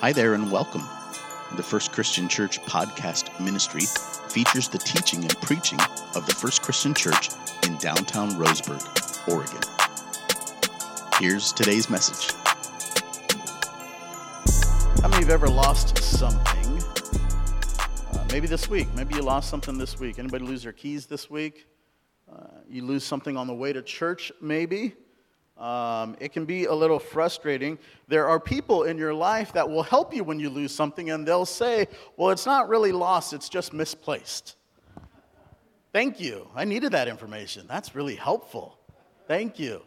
Hi there and welcome. The First Christian Church podcast ministry features the teaching and preaching of the First Christian Church in downtown Roseburg, Oregon. Here's today's message. How many of you have ever lost something? Uh, maybe this week. Maybe you lost something this week. Anybody lose their keys this week? Uh, you lose something on the way to church, maybe. Um, it can be a little frustrating. There are people in your life that will help you when you lose something, and they'll say, Well, it's not really lost, it's just misplaced. Thank you. I needed that information. That's really helpful. Thank you.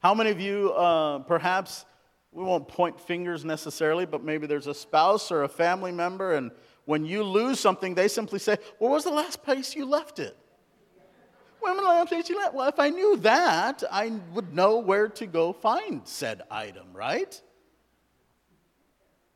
How many of you, uh, perhaps, we won't point fingers necessarily, but maybe there's a spouse or a family member, and when you lose something, they simply say, What was the last place you left it? Well, if I knew that, I would know where to go find said item, right?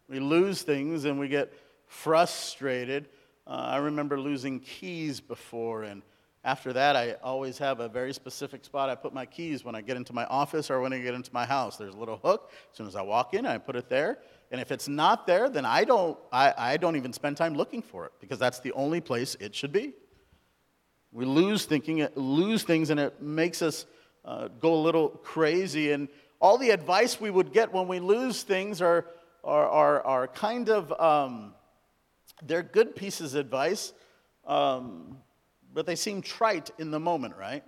We lose things and we get frustrated. Uh, I remember losing keys before, and after that, I always have a very specific spot I put my keys when I get into my office or when I get into my house. There's a little hook. As soon as I walk in, I put it there. And if it's not there, then I don't, I, I don't even spend time looking for it because that's the only place it should be. We lose thinking, lose things, and it makes us uh, go a little crazy. And all the advice we would get when we lose things are, are, are, are kind of, um, they're good pieces of advice, um, but they seem trite in the moment, right?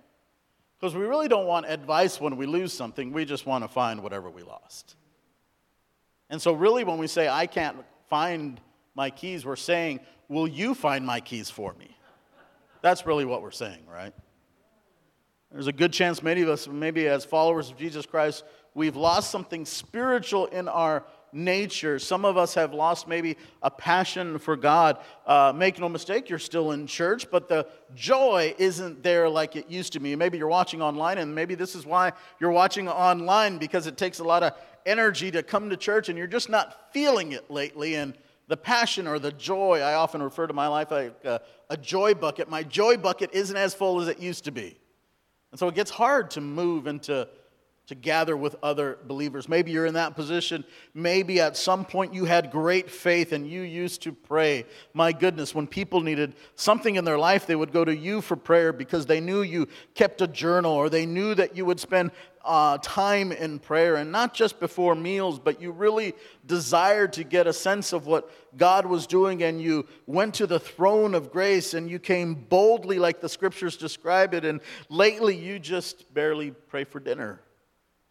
Because we really don't want advice when we lose something, we just want to find whatever we lost. And so, really, when we say, I can't find my keys, we're saying, Will you find my keys for me? That's really what we're saying, right? There's a good chance many of us, maybe as followers of Jesus Christ, we've lost something spiritual in our nature. Some of us have lost maybe a passion for God. Uh, make no mistake, you're still in church, but the joy isn't there like it used to be. Maybe you're watching online, and maybe this is why you're watching online because it takes a lot of energy to come to church, and you're just not feeling it lately. And the passion or the joy, I often refer to my life like a, a, joy bucket. My joy bucket isn't as full as it used to be. And so it gets hard to move into to gather with other believers. Maybe you're in that position. Maybe at some point you had great faith and you used to pray. My goodness, when people needed something in their life, they would go to you for prayer because they knew you kept a journal or they knew that you would spend uh, time in prayer and not just before meals, but you really desired to get a sense of what God was doing and you went to the throne of grace and you came boldly, like the scriptures describe it. And lately, you just barely pray for dinner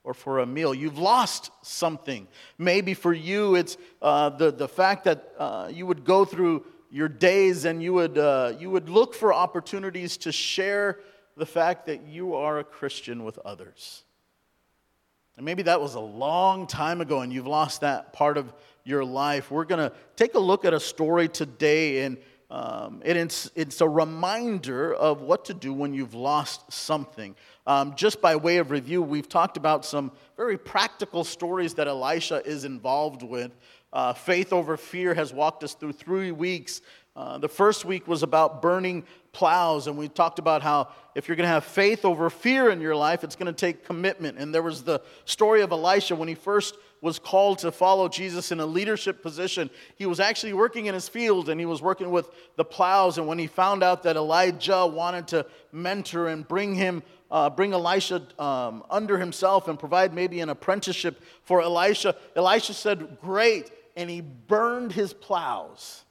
or for a meal. You've lost something. Maybe for you, it's uh, the, the fact that uh, you would go through your days and you would, uh, you would look for opportunities to share the fact that you are a Christian with others. And maybe that was a long time ago and you've lost that part of your life. We're going to take a look at a story today, and, um, it's, it's a reminder of what to do when you've lost something. Um, just by way of review, we've talked about some very practical stories that Elisha is involved with. Uh, Faith over Fear has walked us through three weeks. Uh, the first week was about burning plows, and we talked about how if you're going to have faith over fear in your life, it's going to take commitment. And there was the story of Elisha when he first was called to follow Jesus in a leadership position. He was actually working in his field and he was working with the plows. And when he found out that Elijah wanted to mentor and bring him, uh, bring Elisha um, under himself and provide maybe an apprenticeship for Elisha, Elisha said, Great. And he burned his plows.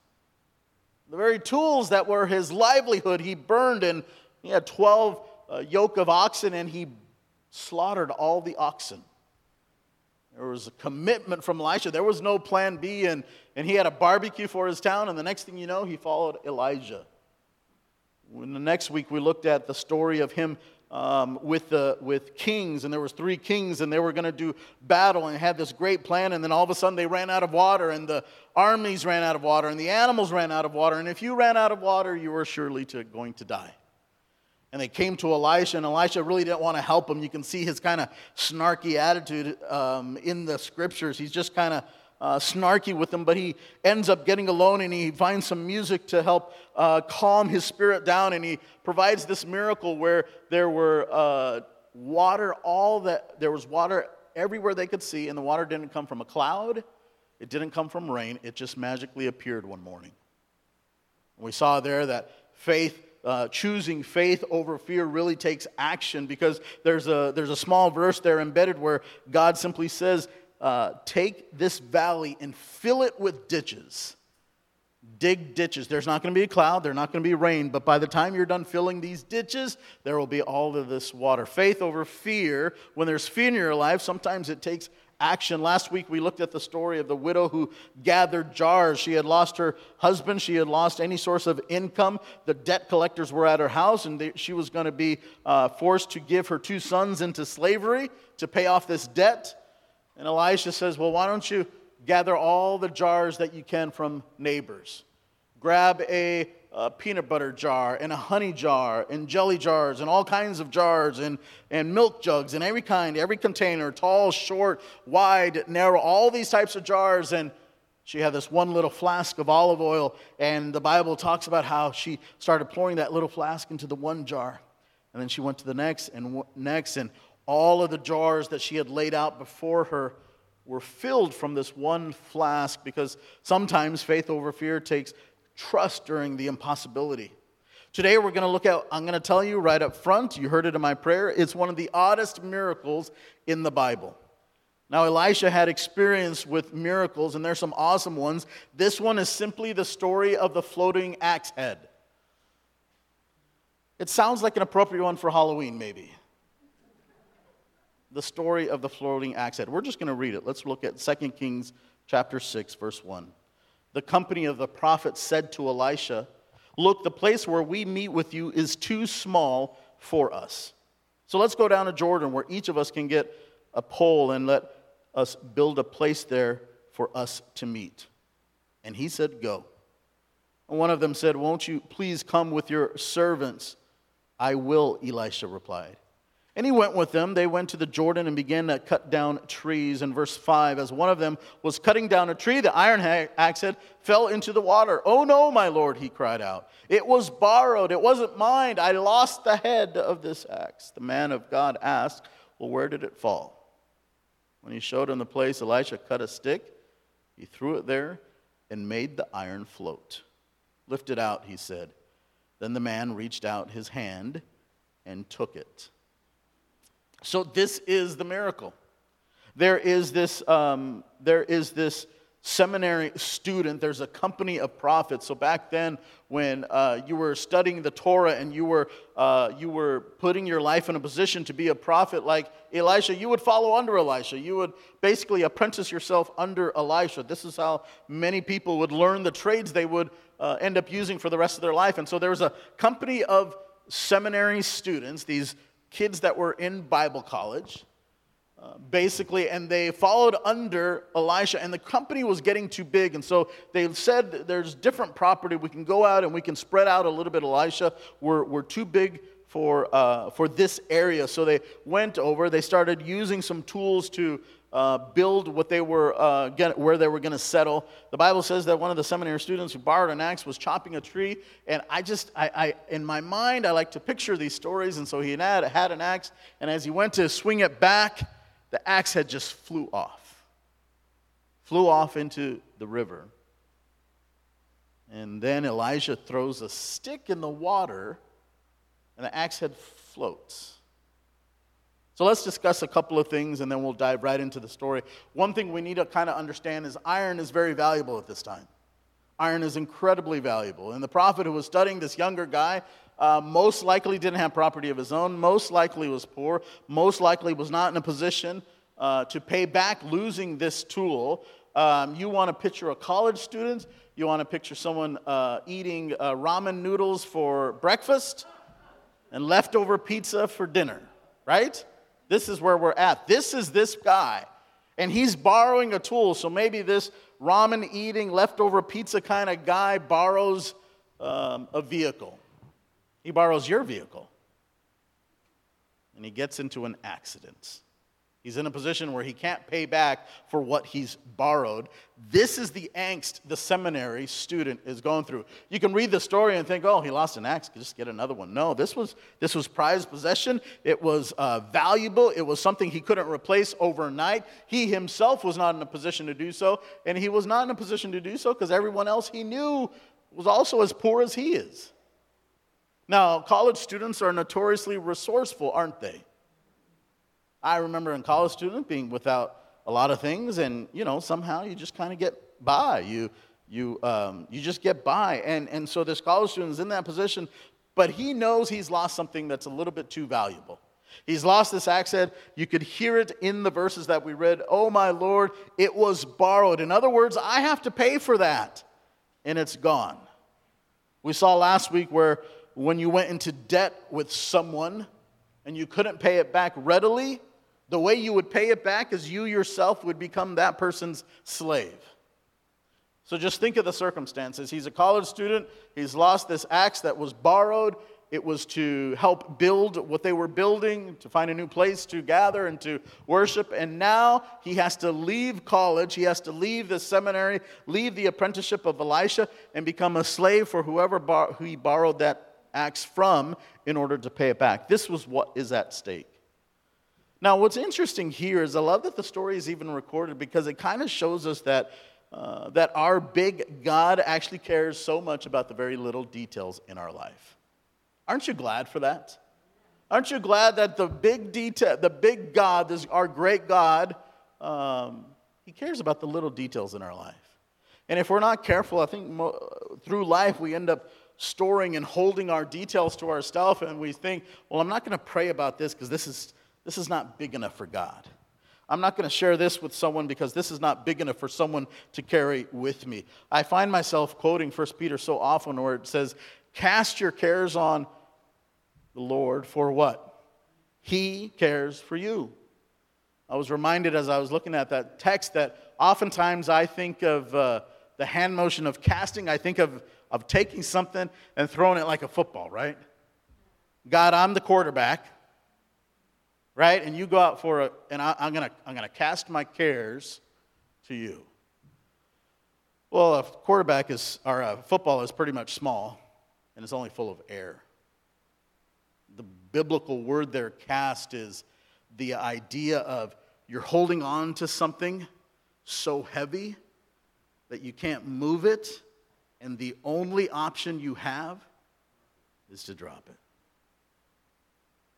The very tools that were his livelihood, he burned, and he had 12 uh, yoke of oxen, and he slaughtered all the oxen. There was a commitment from Elisha. There was no plan B, and, and he had a barbecue for his town, and the next thing you know, he followed Elijah. In the next week, we looked at the story of him um, with, the, with kings, and there was three kings, and they were going to do battle and had this great plan, and then all of a sudden they ran out of water, and the armies ran out of water, and the animals ran out of water, and if you ran out of water, you were surely to, going to die. And they came to Elisha, and Elisha really didn't want to help him. You can see his kind of snarky attitude um, in the scriptures. He's just kind of uh, snarky with them, but he ends up getting alone and he finds some music to help uh, calm his spirit down. And he provides this miracle where there were uh, water, all that there was water everywhere they could see, and the water didn't come from a cloud, It didn't come from rain, it just magically appeared one morning. We saw there that faith, uh, choosing faith over fear, really takes action because there's a, there's a small verse there embedded where God simply says, uh, Take this valley and fill it with ditches dig ditches. There's not going to be a cloud, there's not going to be rain, but by the time you're done filling these ditches, there will be all of this water. Faith over fear. When there's fear in your life, sometimes it takes action. Last week we looked at the story of the widow who gathered jars. She had lost her husband, she had lost any source of income. The debt collectors were at her house, and she was going to be uh, forced to give her two sons into slavery to pay off this debt. And Elisha says, Well, why don't you? gather all the jars that you can from neighbors. Grab a, a, peanut butter jar and a honey jar and jelly jars and all kinds of jars and, and milk jugs and every kind, every container, tall, short, wide, narrow, all these types of jars. And she had this one little flask of olive oil, and the Bible talks about how she started pouring that little flask into the one jar. And then she went to the next and next, and all of the jars that she had laid out before her were filled from this one flask because sometimes faith over fear takes trust during the impossibility. Today we're going to look at, I'm going to tell you right up front, you heard it in my prayer, it's one of the oddest miracles in the Bible. Now, Elisha had experience with miracles, and there's some awesome ones. This one is simply the story of the floating axe head. It sounds like an appropriate one for Halloween, maybe the story of the floating axe head. We're just going to read it. Let's look at 2 Kings chapter 6 verse 1. The company of the prophets said to Elisha, "Look, the place where we meet with you is too small for us. So let's go down to Jordan where each of us can get a pole and let us build a place there for us to meet." And he said, "Go." And one of them said, "Won't you please come with your servants?" "I will," Elisha replied. And he went with them. They went to the Jordan and began to cut down trees. In verse 5, as one of them was cutting down a tree, the iron axe head fell into the water. Oh no, my lord, he cried out. It was borrowed, it wasn't mine. I lost the head of this axe. The man of God asked, Well, where did it fall? When he showed him the place, Elisha cut a stick, he threw it there, and made the iron float. Lift it out, he said. Then the man reached out his hand and took it. So this is the miracle. There is this, um, there is this seminary student. There's a company of prophets. So back then, when uh, you were studying the Torah and you were uh, you were putting your life in a position to be a prophet like Elisha, you would follow under Elisha. You would basically apprentice yourself under Elisha. This is how many people would learn the trades they would uh, end up using for the rest of their life. And so there was a company of seminary students. These kids that were in Bible college, uh, basically, and they followed under Elisha, and the company was getting too big. And so they said, There's different property. We can go out and we can spread out a little bit, Elisha. We're, we're too big for, uh, for this area. So they went over, they started using some tools to uh, build what they were, uh, get, where they were going to settle. The Bible says that one of the seminary students who borrowed an axe was chopping a tree, and I just, I, I in my mind, I like to picture these stories, and so he had, had an axe, and as he went to swing it back, the axe head just flew off, flew off into the river. And then Elijah throws a stick in the water, and the axe head floats. So let's discuss a couple of things and then we'll dive right into the story. One thing we need to kind of understand is iron is very valuable at this time. Iron is incredibly valuable. And the prophet who was studying this younger guy uh, most likely didn't have property of his own, most likely was poor, most likely was not in a position uh, to pay back losing this tool. Um, you want to picture a college student, you want to picture someone uh, eating uh, ramen noodles for breakfast and leftover pizza for dinner, right? This is where we're at. This is this guy. And he's borrowing a tool. So maybe this ramen eating, leftover pizza kind of guy borrows um, a vehicle. He borrows your vehicle. And he gets into an accident. He's in a position where he can't pay back for what he's borrowed. This is the angst the seminary student is going through. You can read the story and think, oh, he lost an axe, just get another one. No, this was, this was prized possession. It was uh, valuable. It was something he couldn't replace overnight. He himself was not in a position to do so, and he was not in a position to do so because everyone else he knew was also as poor as he is. Now, college students are notoriously resourceful, aren't they? I remember in college student being without a lot of things, and you know somehow you just kind of get by. You you um, you just get by, and and so this college student is in that position, but he knows he's lost something that's a little bit too valuable. He's lost this accent. You could hear it in the verses that we read. Oh my Lord, it was borrowed. In other words, I have to pay for that, and it's gone. We saw last week where when you went into debt with someone and you couldn't pay it back readily, the way you would pay it back is you yourself would become that person's slave. So just think of the circumstances. He's a college student, he's lost this axe that was borrowed. It was to help build what they were building, to find a new place to gather and to worship. And now he has to leave college. He has to leave the seminary, leave the apprenticeship of Elisha, and become a slave for whoever bar- who he borrowed that axe from in order to pay it back. This was what is at stake. Now, what's interesting here is I love that the story is even recorded because it kind of shows us that, uh, that our big God actually cares so much about the very little details in our life. Aren't you glad for that? Aren't you glad that the big detail, the big God, this, our great God, um, He cares about the little details in our life. And if we're not careful, I think mo- through life we end up storing and holding our details to ourselves, and we think, well, I'm not going to pray about this because this is this is not big enough for God. I'm not going to share this with someone because this is not big enough for someone to carry with me. I find myself quoting 1 Peter so often where it says, Cast your cares on the Lord for what? He cares for you. I was reminded as I was looking at that text that oftentimes I think of uh, the hand motion of casting, I think of, of taking something and throwing it like a football, right? God, I'm the quarterback right? And you go out for a, and I, am going to I'm going to cast my cares to you. Well, a quarterback is, or a football is pretty much small, and it's only full of air. The biblical word there, cast, is the idea of you're holding on to something so heavy that you can't move it, and the only option you have is to drop it.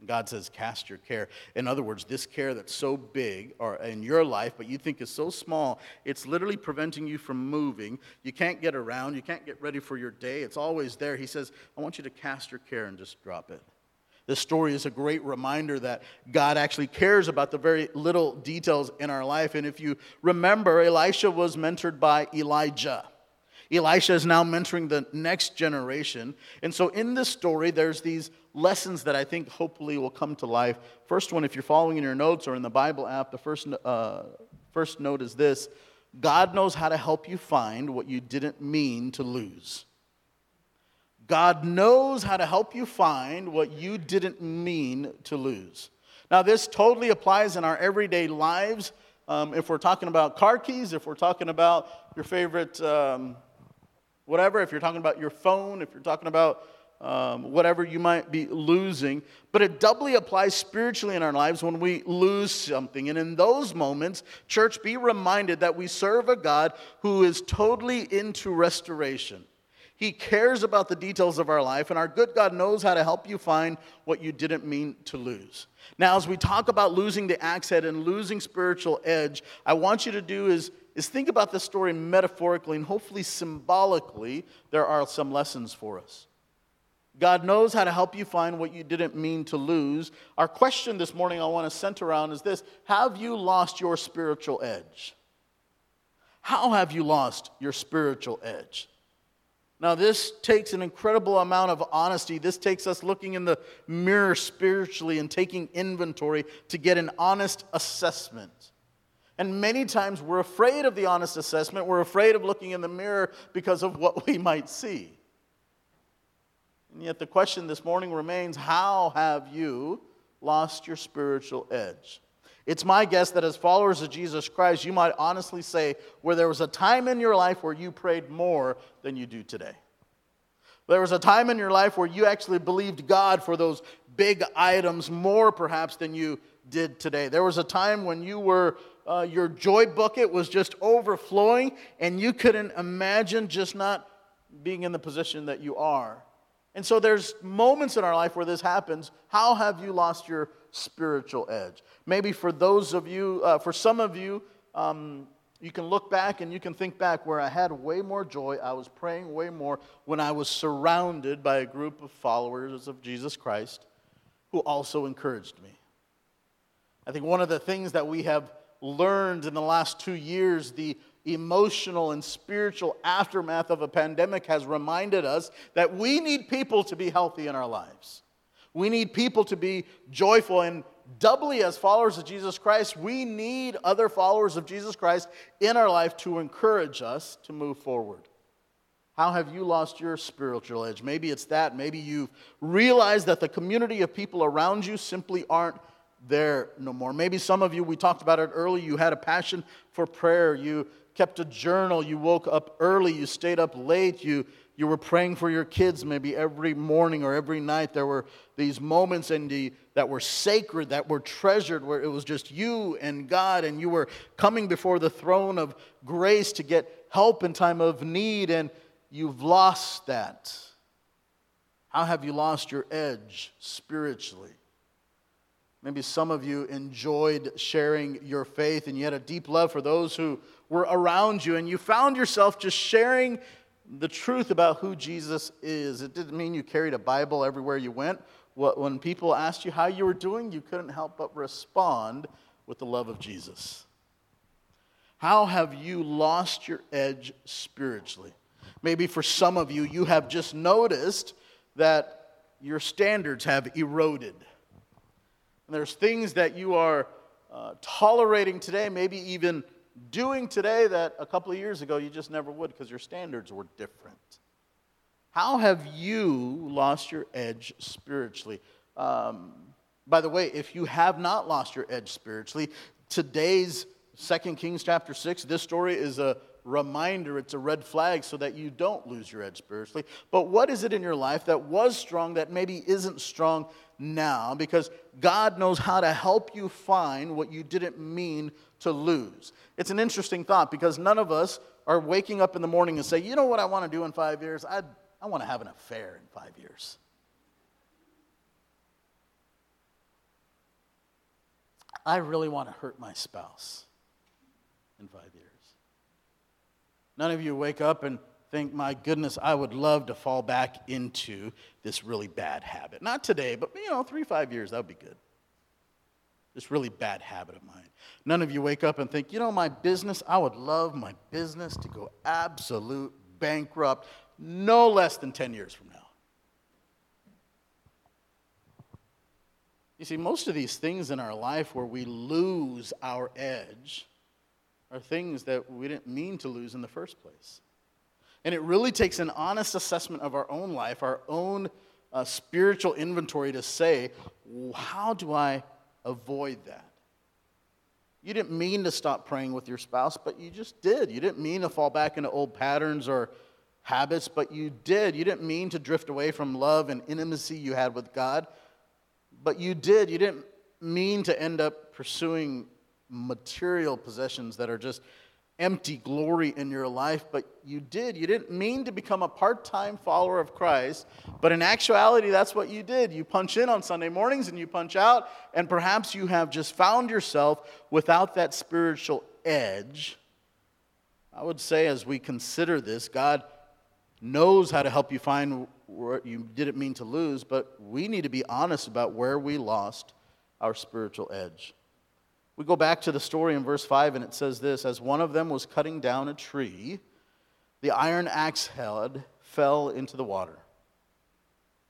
God says, cast your care. In other words, this care that's so big or in your life, but you think is so small, it's literally preventing you from moving. You can't get around. You can't get ready for your day. It's always there. He says, I want you to cast your care and just drop it. This story is a great reminder that God actually cares about the very little details in our life. And if you remember, Elisha was mentored by Elijah. Elisha is now mentoring the next generation. And so in this story, there's these lessons that I think hopefully will come to life. First one, if you're following in your notes or in the Bible app, the first, uh, first note is this God knows how to help you find what you didn't mean to lose. God knows how to help you find what you didn't mean to lose. Now, this totally applies in our everyday lives. Um, if we're talking about car keys, if we're talking about your favorite um, whatever, if you're talking about your phone, if you're talking about um, whatever you might be losing. But it doubly applies spiritually in our lives when we lose something. And in those moments, church, be reminded that we serve a God who is totally into restoration. He cares about the details of our life, and our good God knows how to help you find what you didn't mean to lose. Now, as we talk about losing the axe head and losing spiritual edge, I want you to do is is think about this story metaphorically and hopefully symbolically, there are some lessons for us. God knows how to help you find what you didn't mean to lose. Our question this morning I want to center around is this Have you lost your spiritual edge? How have you lost your spiritual edge? Now, this takes an incredible amount of honesty. This takes us looking in the mirror spiritually and taking inventory to get an honest assessment. And many times we're afraid of the honest assessment. We're afraid of looking in the mirror because of what we might see. And yet the question this morning remains how have you lost your spiritual edge? It's my guess that as followers of Jesus Christ, you might honestly say where there was a time in your life where you prayed more than you do today. There was a time in your life where you actually believed God for those big items more perhaps than you did today. There was a time when you were, uh, your joy bucket was just overflowing and you couldn't imagine just not being in the position that you are. And so there's moments in our life where this happens. How have you lost your spiritual edge? Maybe for those of you, uh, for some of you, um, you can look back and you can think back where I had way more joy. I was praying way more when I was surrounded by a group of followers of Jesus Christ who also encouraged me. I think one of the things that we have learned in the last two years, the emotional and spiritual aftermath of a pandemic has reminded us that we need people to be healthy in our lives. We need people to be joyful and doubly as followers of Jesus Christ, we need other followers of Jesus Christ in our life to encourage us to move forward. How have you lost your spiritual edge? Maybe it's that. Maybe you've realized that the community of people around you simply aren't there no more. Maybe some of you, we talked about it early, you had a passion for prayer. You kept a journal. You woke up early. You stayed up late. You, you were praying for your kids maybe every morning or every night. There were these moments in the, that were sacred, that were treasured, where it was just you and God, and you were coming before the throne of grace to get help in time of need, and you've lost that. How have you lost your edge spiritually? Maybe some of you enjoyed sharing your faith and you had a deep love for those who were around you, and you found yourself just sharing the truth about who Jesus is. It didn't mean you carried a Bible everywhere you went. When people asked you how you were doing, you couldn't help but respond with the love of Jesus. How have you lost your edge spiritually? Maybe for some of you, you have just noticed that your standards have eroded. And there's things that you are uh, tolerating today, maybe even doing today that a couple of years ago you just never would because your standards were different. How have you lost your edge spiritually? Um, by the way, if you have not lost your edge spiritually, today's Second Kings chapter 6, this story is a reminder, it's a red flag so that you don't lose your edge spiritually. But what is it in your life that was strong that maybe isn't strong now because God knows how to help you find what you didn't mean to lose. It's an interesting thought because none of us are waking up in the morning and say, you know what I want to do in five years? I, I want to have an affair in five years. I really want to hurt my spouse in five years. None of you wake up and think, my goodness, I would love to fall back into this really bad habit. Not today, but you know, three, five years, that would be good. This really bad habit of mine. None of you wake up and think, you know, my business, I would love my business to go absolute bankrupt no less than 10 years from now. You see, most of these things in our life where we lose our edge are things that we didn't mean to lose in the first place. And it really takes an honest assessment of our own life, our own uh, spiritual inventory to say, how do I avoid that? You didn't mean to stop praying with your spouse, but you just did. You didn't mean to fall back into old patterns or habits, but you did. You didn't mean to drift away from love and intimacy you had with God, but you did. You didn't mean to end up pursuing material possessions that are just empty glory in your life, but you did. You didn't mean to become a part time follower of Christ, but in actuality, that's what you did. You punch in on Sunday mornings and you punch out, and perhaps you have just found yourself without that spiritual edge. I would say, as we consider this, God knows how to help you find what you didn't mean to lose, but we need to be honest about where we lost our spiritual edge. We go back to the story in verse 5, and it says this As one of them was cutting down a tree, the iron axe head fell into the water.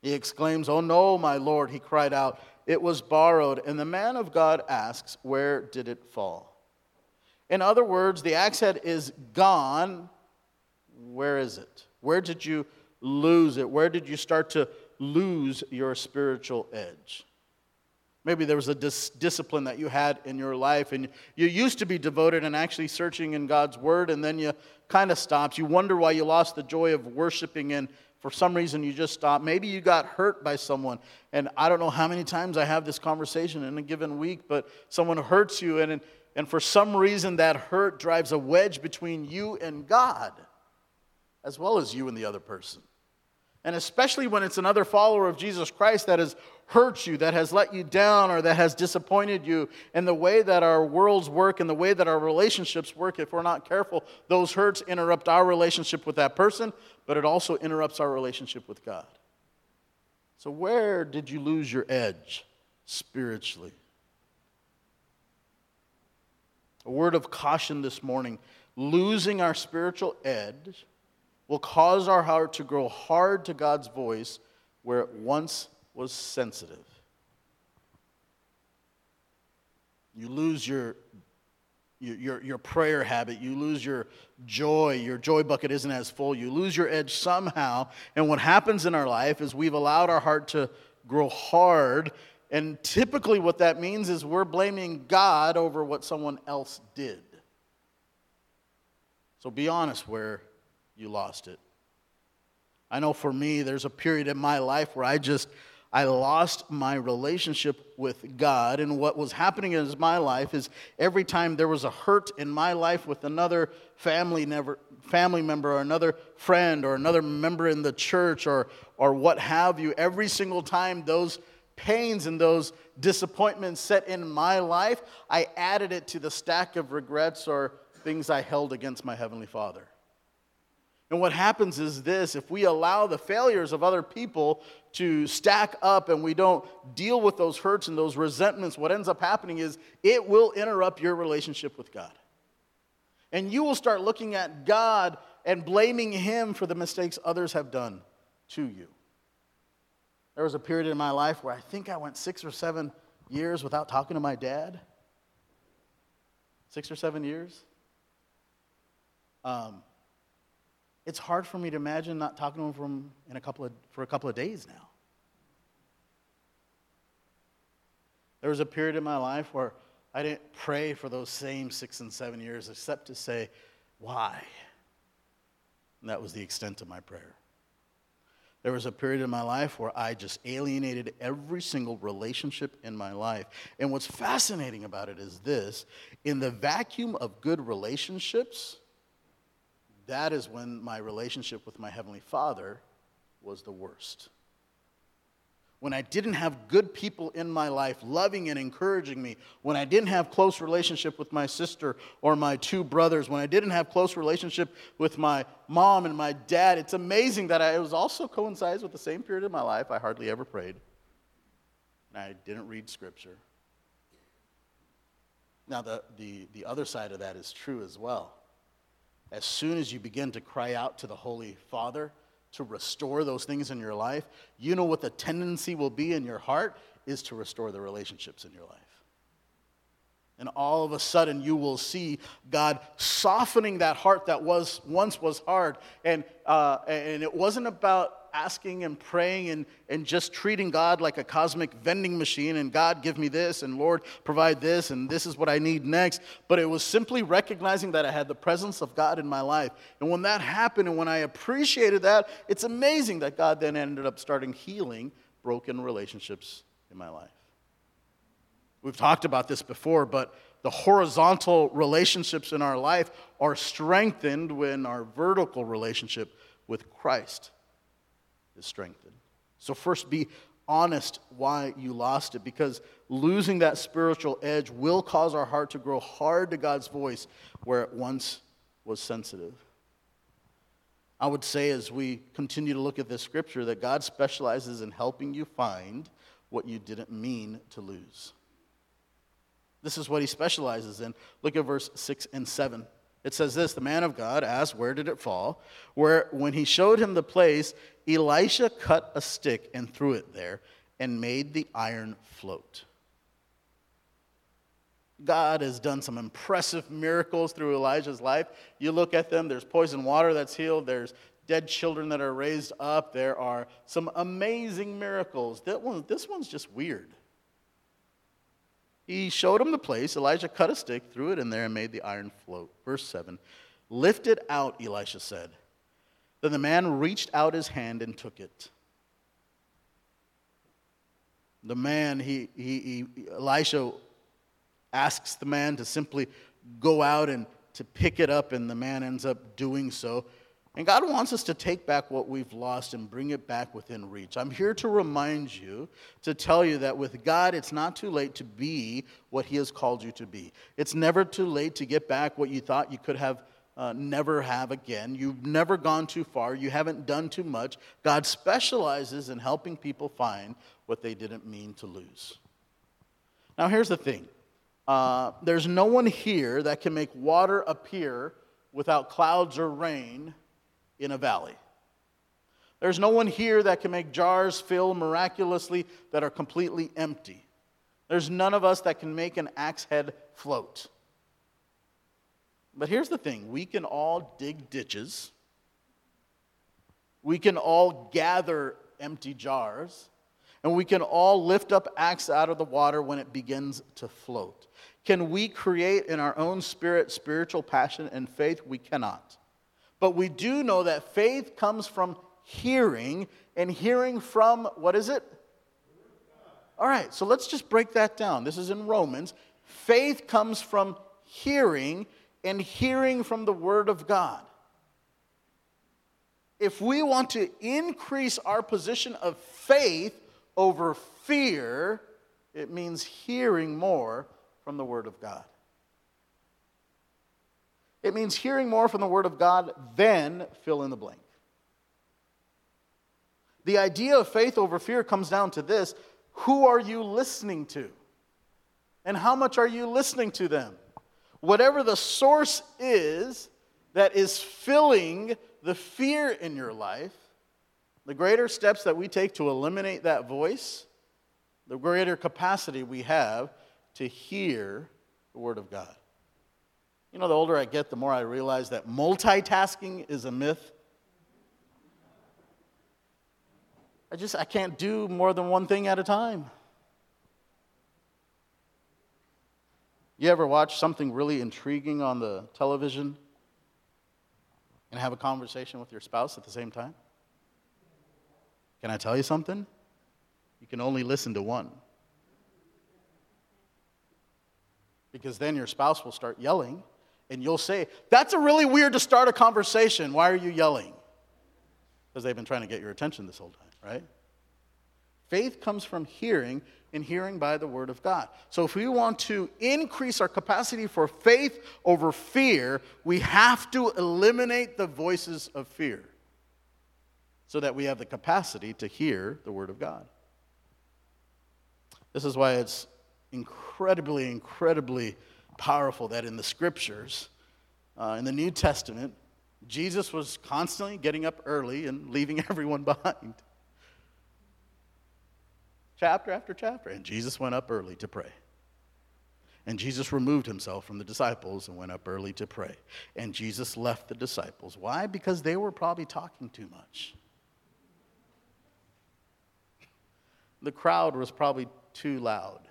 He exclaims, Oh no, my Lord, he cried out, it was borrowed. And the man of God asks, Where did it fall? In other words, the axe head is gone. Where is it? Where did you lose it? Where did you start to lose your spiritual edge? Maybe there was a dis- discipline that you had in your life, and you used to be devoted and actually searching in God's Word, and then you kind of stopped. You wonder why you lost the joy of worshiping, and for some reason you just stopped. Maybe you got hurt by someone, and I don't know how many times I have this conversation in a given week, but someone hurts you, and, and for some reason that hurt drives a wedge between you and God, as well as you and the other person. And especially when it's another follower of Jesus Christ that has hurt you, that has let you down, or that has disappointed you. And the way that our worlds work and the way that our relationships work, if we're not careful, those hurts interrupt our relationship with that person, but it also interrupts our relationship with God. So, where did you lose your edge spiritually? A word of caution this morning losing our spiritual edge will cause our heart to grow hard to God's voice where it once was sensitive. You lose your, your, your prayer habit. You lose your joy. Your joy bucket isn't as full. You lose your edge somehow. And what happens in our life is we've allowed our heart to grow hard. And typically, what that means is we're blaming God over what someone else did. So be honest where you lost it. I know for me, there's a period in my life where I just, I lost my relationship with God. And what was happening in my life is every time there was a hurt in my life with another family, never, family member or another friend or another member in the church or, or what have you, every single time those pains and those disappointments set in my life, I added it to the stack of regrets or things I held against my Heavenly Father. And what happens is this if we allow the failures of other people to stack up and we don't deal with those hurts and those resentments, what ends up happening is it will interrupt your relationship with God. And you will start looking at God and blaming Him for the mistakes others have done to you. There was a period in my life where I think I went six or seven years without talking to my dad. Six or seven years. Um, it's hard for me to imagine not talking to him from in a couple of, for a couple of days now. There was a period in my life where I didn't pray for those same six and seven years except to say, why? And that was the extent of my prayer. There was a period in my life where I just alienated every single relationship in my life. And what's fascinating about it is this in the vacuum of good relationships, that is when my relationship with my Heavenly Father was the worst. When I didn't have good people in my life loving and encouraging me, when I didn't have close relationship with my sister or my two brothers, when I didn't have close relationship with my mom and my dad, it's amazing that I, it was also coincides with the same period of my life I hardly ever prayed. And I didn't read scripture. Now, the, the, the other side of that is true as well as soon as you begin to cry out to the Holy Father to restore those things in your life, you know what the tendency will be in your heart is to restore the relationships in your life. And all of a sudden, you will see God softening that heart that was once was hard. And, uh, and it wasn't about asking and praying and, and just treating God like a cosmic vending machine and God, give me this, and Lord, provide this, and this is what I need next. But it was simply recognizing that I had the presence of God in my life. And when that happened and when I appreciated that, it's amazing that God then ended up starting healing broken relationships in my life. We've talked about this before, but the horizontal relationships in our life are strengthened when our vertical relationship with Christ is strengthened. So, first, be honest why you lost it, because losing that spiritual edge will cause our heart to grow hard to God's voice where it once was sensitive. I would say, as we continue to look at this scripture, that God specializes in helping you find what you didn't mean to lose. This is what he specializes in. Look at verse 6 and 7. It says this The man of God asked, Where did it fall? Where, when he showed him the place, Elisha cut a stick and threw it there and made the iron float. God has done some impressive miracles through Elijah's life. You look at them, there's poison water that's healed, there's dead children that are raised up, there are some amazing miracles. That one, this one's just weird. He showed him the place. Elijah cut a stick, threw it in there, and made the iron float. Verse 7 Lift it out, Elisha said. Then the man reached out his hand and took it. The man, he, he, he, Elisha asks the man to simply go out and to pick it up, and the man ends up doing so. And God wants us to take back what we've lost and bring it back within reach. I'm here to remind you, to tell you that with God, it's not too late to be what He has called you to be. It's never too late to get back what you thought you could have uh, never have again. You've never gone too far. You haven't done too much. God specializes in helping people find what they didn't mean to lose. Now, here's the thing uh, there's no one here that can make water appear without clouds or rain in a valley. There's no one here that can make jars fill miraculously that are completely empty. There's none of us that can make an axe head float. But here's the thing we can all dig ditches, we can all gather empty jars, and we can all lift up axe out of the water when it begins to float. Can we create in our own spirit spiritual passion and faith? We cannot. But we do know that faith comes from hearing, and hearing from what is it? All right, so let's just break that down. This is in Romans. Faith comes from hearing, and hearing from the Word of God. If we want to increase our position of faith over fear, it means hearing more from the Word of God. It means hearing more from the Word of God than fill in the blank. The idea of faith over fear comes down to this who are you listening to? And how much are you listening to them? Whatever the source is that is filling the fear in your life, the greater steps that we take to eliminate that voice, the greater capacity we have to hear the Word of God. You know, the older I get, the more I realize that multitasking is a myth. I just I can't do more than one thing at a time. You ever watch something really intriguing on the television and have a conversation with your spouse at the same time? Can I tell you something? You can only listen to one. Because then your spouse will start yelling and you'll say, That's a really weird to start a conversation. Why are you yelling? Because they've been trying to get your attention this whole time, right? Faith comes from hearing, and hearing by the Word of God. So, if we want to increase our capacity for faith over fear, we have to eliminate the voices of fear so that we have the capacity to hear the Word of God. This is why it's incredibly, incredibly powerful that in the scriptures, uh, in the New Testament, Jesus was constantly getting up early and leaving everyone behind. Chapter after chapter. And Jesus went up early to pray. And Jesus removed himself from the disciples and went up early to pray. And Jesus left the disciples. Why? Because they were probably talking too much. The crowd was probably too loud.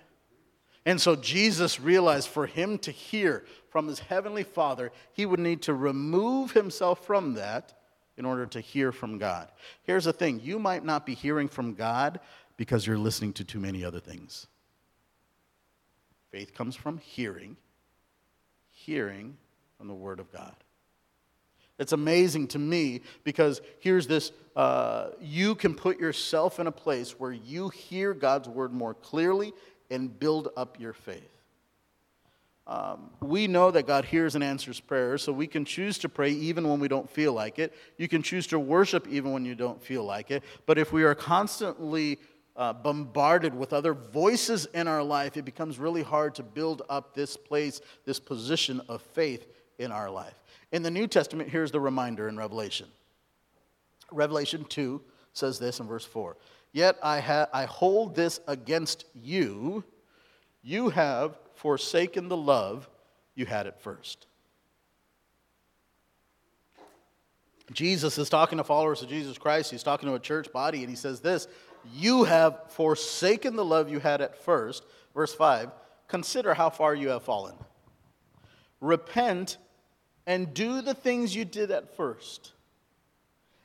And so Jesus realized for him to hear from his heavenly Father, he would need to remove himself from that in order to hear from God. Here's the thing you might not be hearing from God because you're listening to too many other things. Faith comes from hearing, hearing from the Word of God. It's amazing to me because here's this uh, you can put yourself in a place where you hear God's Word more clearly and build up your faith. Um, we know that God hears and answers prayers, so we can choose to pray even when we don't feel like it. You can choose to worship even when you don't feel like it. But if we are constantly uh, bombarded with other voices in our life, it becomes really hard to build up this place, this position of faith in our life. In the New Testament, here's the reminder in Revelation. Revelation 2 says this in verse 4 Yet I, ha- I hold this against you. You have forsaken the love you had at first. Jesus is talking to followers of Jesus Christ. He's talking to a church body, and he says this You have forsaken the love you had at first. Verse 5 consider how far you have fallen. Repent and do the things you did at first.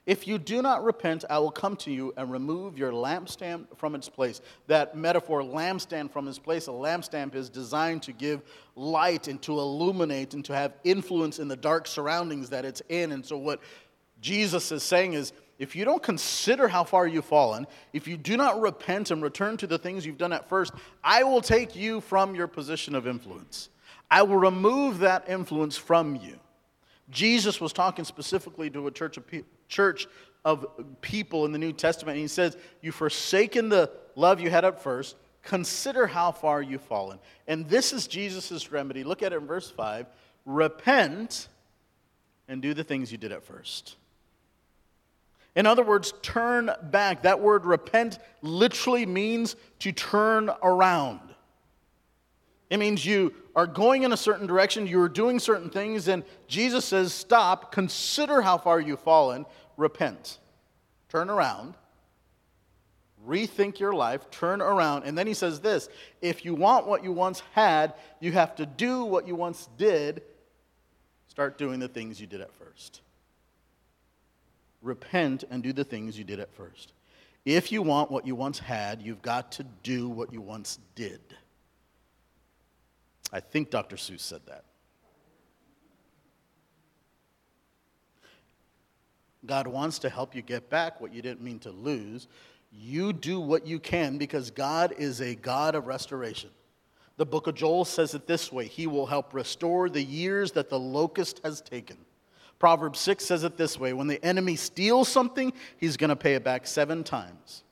If you do not repent, I will come to you and remove your lampstand from its place. That metaphor, lampstand from its place, a lampstand is designed to give light and to illuminate and to have influence in the dark surroundings that it's in. And so, what Jesus is saying is, if you don't consider how far you've fallen, if you do not repent and return to the things you've done at first, I will take you from your position of influence. I will remove that influence from you. Jesus was talking specifically to a church of, pe- church of people in the New Testament. And he says, You've forsaken the love you had at first. Consider how far you've fallen. And this is Jesus' remedy. Look at it in verse 5 repent and do the things you did at first. In other words, turn back. That word repent literally means to turn around. It means you are going in a certain direction, you are doing certain things, and Jesus says, Stop, consider how far you've fallen, repent. Turn around, rethink your life, turn around. And then he says this if you want what you once had, you have to do what you once did. Start doing the things you did at first repent and do the things you did at first. If you want what you once had, you've got to do what you once did. I think Dr. Seuss said that. God wants to help you get back what you didn't mean to lose. You do what you can because God is a God of restoration. The book of Joel says it this way He will help restore the years that the locust has taken. Proverbs 6 says it this way when the enemy steals something, he's going to pay it back seven times.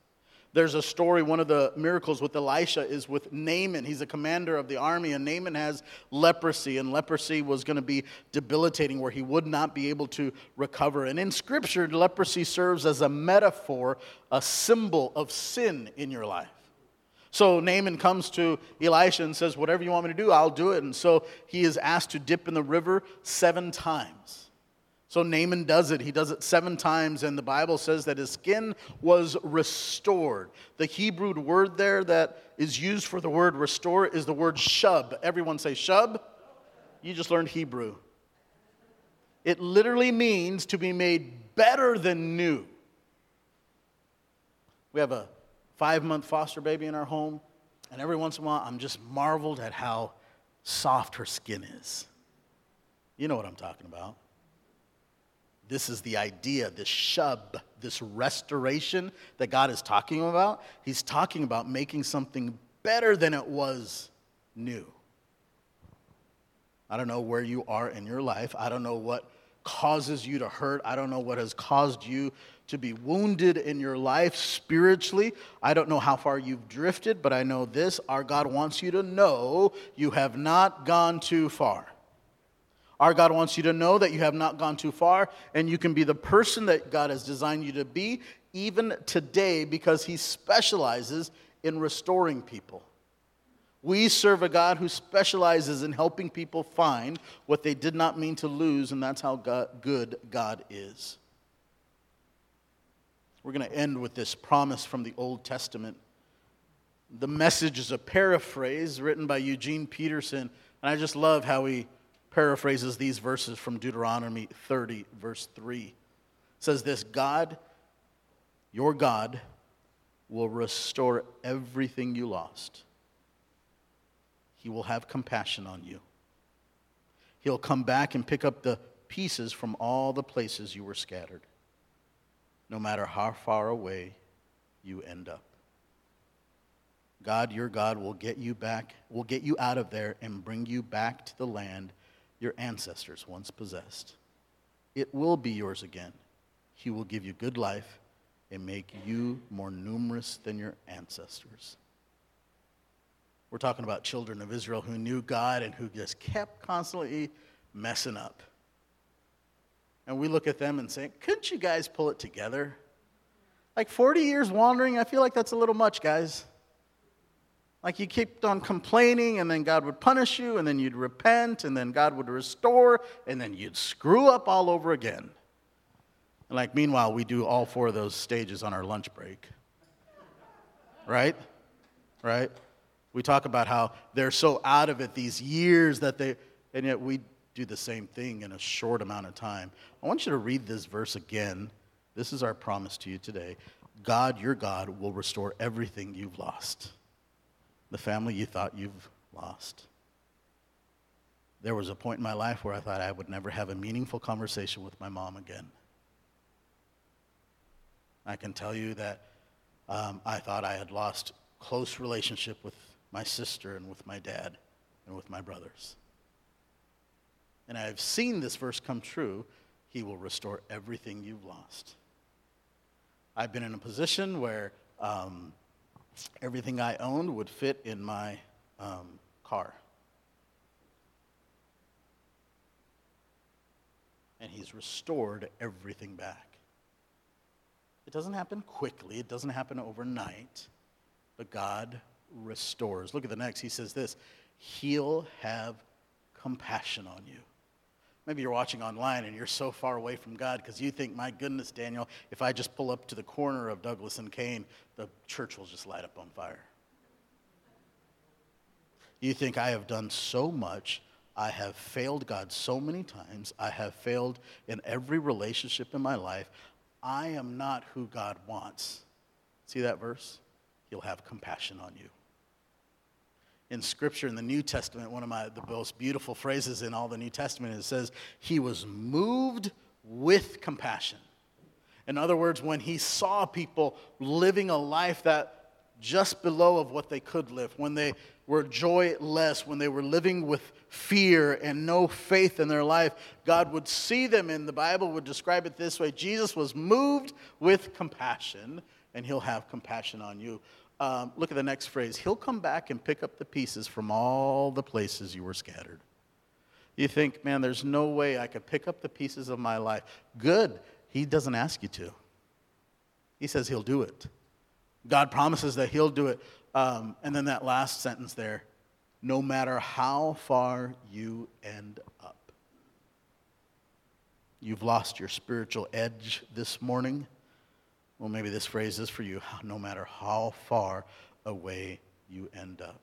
There's a story, one of the miracles with Elisha is with Naaman. He's a commander of the army, and Naaman has leprosy, and leprosy was going to be debilitating where he would not be able to recover. And in Scripture, leprosy serves as a metaphor, a symbol of sin in your life. So Naaman comes to Elisha and says, Whatever you want me to do, I'll do it. And so he is asked to dip in the river seven times. So Naaman does it. He does it seven times, and the Bible says that his skin was restored. The Hebrew word there that is used for the word restore is the word shub. Everyone say shub. You just learned Hebrew. It literally means to be made better than new. We have a five month foster baby in our home, and every once in a while I'm just marveled at how soft her skin is. You know what I'm talking about. This is the idea, this shub, this restoration that God is talking about. He's talking about making something better than it was new. I don't know where you are in your life. I don't know what causes you to hurt. I don't know what has caused you to be wounded in your life spiritually. I don't know how far you've drifted, but I know this our God wants you to know you have not gone too far. Our God wants you to know that you have not gone too far and you can be the person that God has designed you to be even today because He specializes in restoring people. We serve a God who specializes in helping people find what they did not mean to lose, and that's how God, good God is. We're going to end with this promise from the Old Testament. The message is a paraphrase written by Eugene Peterson, and I just love how he paraphrases these verses from Deuteronomy 30, verse 3. It says this God, your God, will restore everything you lost. He will have compassion on you. He'll come back and pick up the pieces from all the places you were scattered, no matter how far away you end up. God, your God, will get you back, will get you out of there and bring you back to the land your ancestors once possessed. It will be yours again. He will give you good life and make you more numerous than your ancestors. We're talking about children of Israel who knew God and who just kept constantly messing up. And we look at them and say, Couldn't you guys pull it together? Like 40 years wandering, I feel like that's a little much, guys. Like you kept on complaining, and then God would punish you, and then you'd repent, and then God would restore, and then you'd screw up all over again. And like, meanwhile, we do all four of those stages on our lunch break. Right? Right? We talk about how they're so out of it these years that they, and yet we do the same thing in a short amount of time. I want you to read this verse again. This is our promise to you today. God, your God, will restore everything you've lost. The family you thought you've lost. There was a point in my life where I thought I would never have a meaningful conversation with my mom again. I can tell you that um, I thought I had lost close relationship with my sister and with my dad and with my brothers. And I've seen this verse come true. He will restore everything you've lost. I've been in a position where um, everything I owned would fit in my um, car. And he's restored everything back. It doesn't happen quickly, it doesn't happen overnight, but God restores. Look at the next. He says this He'll have compassion on you. Maybe you're watching online and you're so far away from God because you think, my goodness, Daniel, if I just pull up to the corner of Douglas and Kane, the church will just light up on fire. You think, I have done so much. I have failed God so many times. I have failed in every relationship in my life. I am not who God wants. See that verse? He'll have compassion on you in Scripture in the New Testament, one of my, the most beautiful phrases in all the New Testament, it says, He was moved with compassion. In other words, when he saw people living a life that just below of what they could live, when they were joyless, when they were living with fear and no faith in their life, God would see them, and the Bible would describe it this way Jesus was moved with compassion, and he'll have compassion on you. Um, look at the next phrase. He'll come back and pick up the pieces from all the places you were scattered. You think, man, there's no way I could pick up the pieces of my life. Good. He doesn't ask you to. He says he'll do it. God promises that he'll do it. Um, and then that last sentence there no matter how far you end up. You've lost your spiritual edge this morning. Well, maybe this phrase is for you no matter how far away you end up.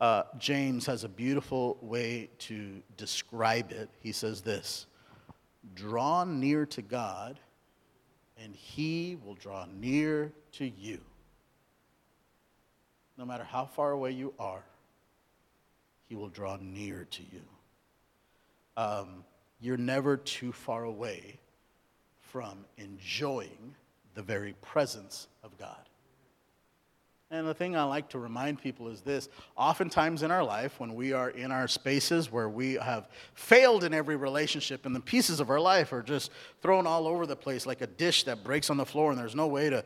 Uh, James has a beautiful way to describe it. He says this Draw near to God, and he will draw near to you. No matter how far away you are, he will draw near to you. Um, you're never too far away from enjoying the very presence of God. And the thing I like to remind people is this oftentimes in our life, when we are in our spaces where we have failed in every relationship and the pieces of our life are just thrown all over the place like a dish that breaks on the floor and there's no way to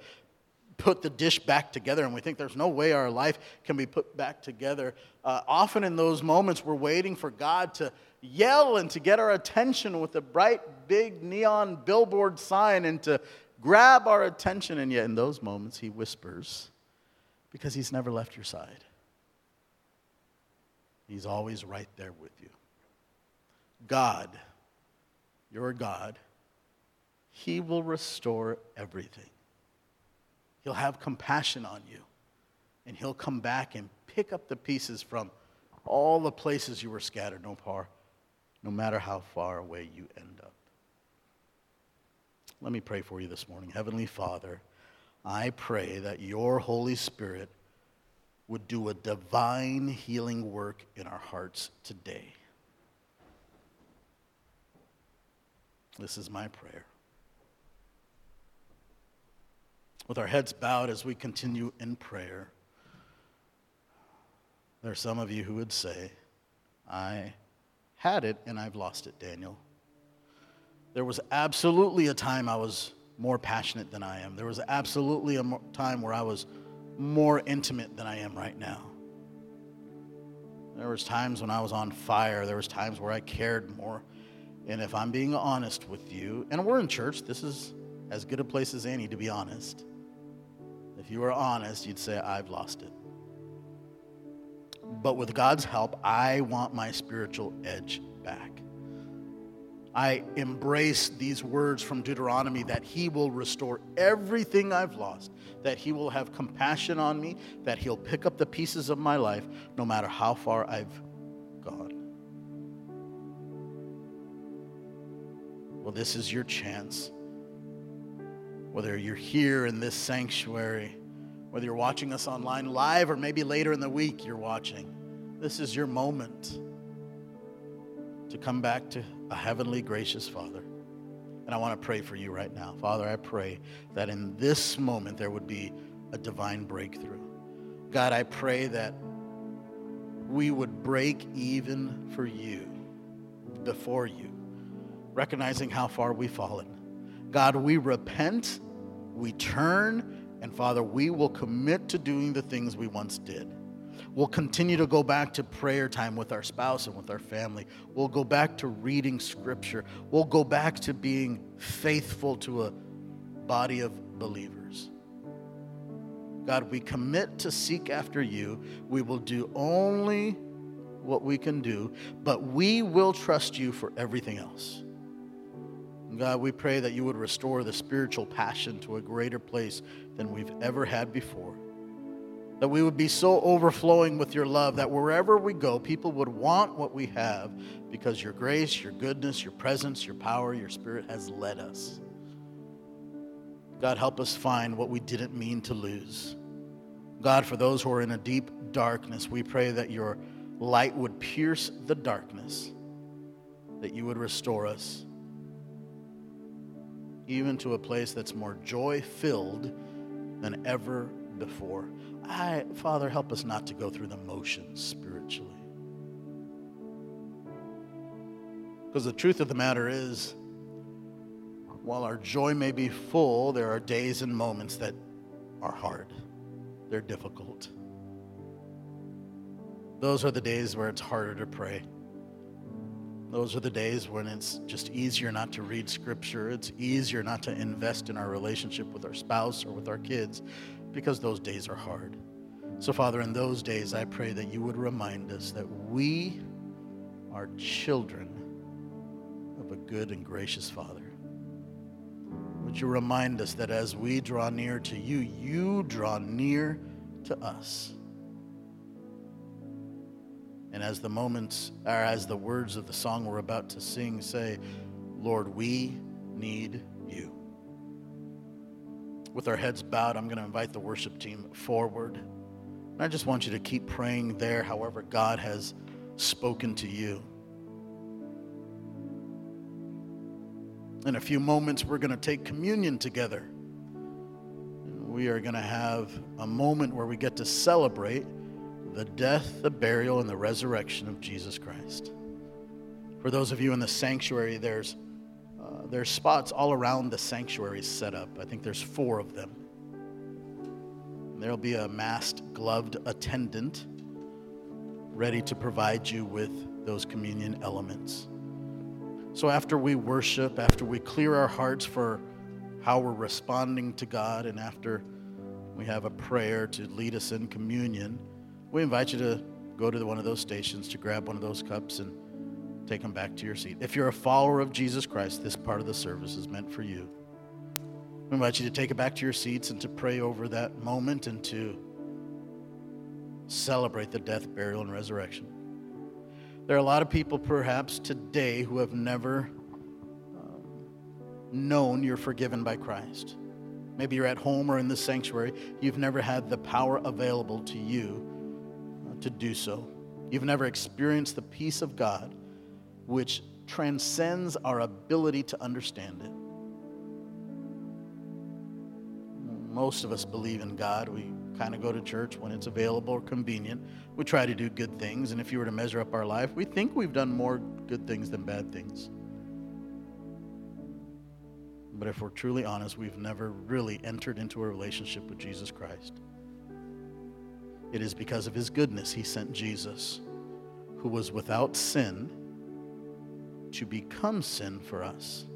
put the dish back together and we think there's no way our life can be put back together. Uh, often in those moments, we're waiting for God to yell and to get our attention with a bright, big neon billboard sign and to grab our attention. And yet, in those moments, He whispers because He's never left your side. He's always right there with you. God, your God, He will restore everything. He'll have compassion on you, and He'll come back and pick up the pieces from all the places you were scattered, no par, no matter how far away you end up. Let me pray for you this morning. Heavenly Father, I pray that your Holy Spirit would do a divine healing work in our hearts today. This is my prayer. With our heads bowed as we continue in prayer, there are some of you who would say, I had it and I've lost it, Daniel. There was absolutely a time I was more passionate than I am. There was absolutely a time where I was more intimate than I am right now. There was times when I was on fire. There was times where I cared more. And if I'm being honest with you, and we're in church, this is as good a place as any to be honest. If you were honest, you'd say, I've lost it. But with God's help, I want my spiritual edge back. I embrace these words from Deuteronomy that He will restore everything I've lost, that He will have compassion on me, that He'll pick up the pieces of my life no matter how far I've gone. Well, this is your chance. Whether you're here in this sanctuary, whether you're watching us online live, or maybe later in the week you're watching, this is your moment to come back to a heavenly, gracious Father. And I want to pray for you right now. Father, I pray that in this moment there would be a divine breakthrough. God, I pray that we would break even for you, before you, recognizing how far we've fallen. God, we repent, we turn, and Father, we will commit to doing the things we once did. We'll continue to go back to prayer time with our spouse and with our family. We'll go back to reading scripture. We'll go back to being faithful to a body of believers. God, we commit to seek after you. We will do only what we can do, but we will trust you for everything else. God, we pray that you would restore the spiritual passion to a greater place than we've ever had before. That we would be so overflowing with your love that wherever we go, people would want what we have because your grace, your goodness, your presence, your power, your spirit has led us. God, help us find what we didn't mean to lose. God, for those who are in a deep darkness, we pray that your light would pierce the darkness, that you would restore us, even to a place that's more joy filled than ever before. I, Father, help us not to go through the motions spiritually. Because the truth of the matter is, while our joy may be full, there are days and moments that are hard, they're difficult. Those are the days where it's harder to pray. Those are the days when it's just easier not to read scripture. It's easier not to invest in our relationship with our spouse or with our kids because those days are hard. So, Father, in those days, I pray that you would remind us that we are children of a good and gracious Father. Would you remind us that as we draw near to you, you draw near to us? And as the moments, or as the words of the song we're about to sing say, Lord, we need you. With our heads bowed, I'm going to invite the worship team forward. And I just want you to keep praying there, however, God has spoken to you. In a few moments, we're going to take communion together. We are going to have a moment where we get to celebrate the death, the burial, and the resurrection of Jesus Christ. For those of you in the sanctuary, there's, uh, there's spots all around the sanctuary set up. I think there's four of them. There'll be a masked, gloved attendant ready to provide you with those communion elements. So after we worship, after we clear our hearts for how we're responding to God, and after we have a prayer to lead us in communion, we invite you to go to one of those stations to grab one of those cups and take them back to your seat. If you're a follower of Jesus Christ, this part of the service is meant for you. We invite you to take it back to your seats and to pray over that moment and to celebrate the death, burial, and resurrection. There are a lot of people, perhaps today, who have never um, known you're forgiven by Christ. Maybe you're at home or in the sanctuary. You've never had the power available to you to do so. You've never experienced the peace of God, which transcends our ability to understand it. Most of us believe in God. We kind of go to church when it's available or convenient. We try to do good things, and if you were to measure up our life, we think we've done more good things than bad things. But if we're truly honest, we've never really entered into a relationship with Jesus Christ. It is because of his goodness he sent Jesus, who was without sin, to become sin for us.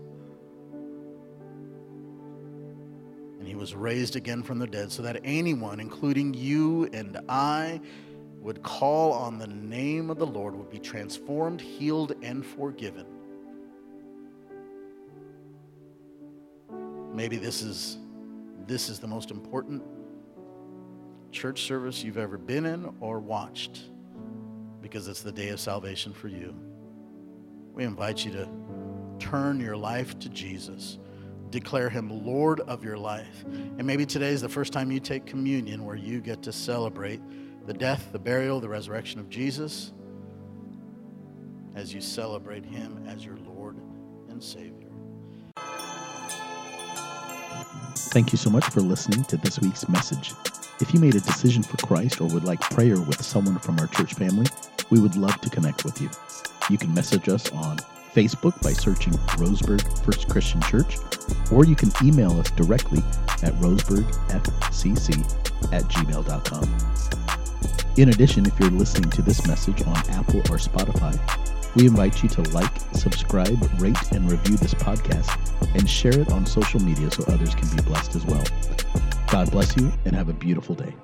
And he was raised again from the dead, so that anyone, including you and I, would call on the name of the Lord would be transformed, healed, and forgiven. Maybe this is this is the most important church service you've ever been in or watched because it's the day of salvation for you. We invite you to turn your life to Jesus. Declare him Lord of your life. And maybe today is the first time you take communion where you get to celebrate the death, the burial, the resurrection of Jesus as you celebrate him as your Lord and Savior. Thank you so much for listening to this week's message. If you made a decision for Christ or would like prayer with someone from our church family, we would love to connect with you. You can message us on Facebook by searching Roseburg First Christian Church, or you can email us directly at roseburgfcc at gmail.com. In addition, if you're listening to this message on Apple or Spotify, we invite you to like, subscribe, rate, and review this podcast and share it on social media so others can be blessed as well. God bless you and have a beautiful day.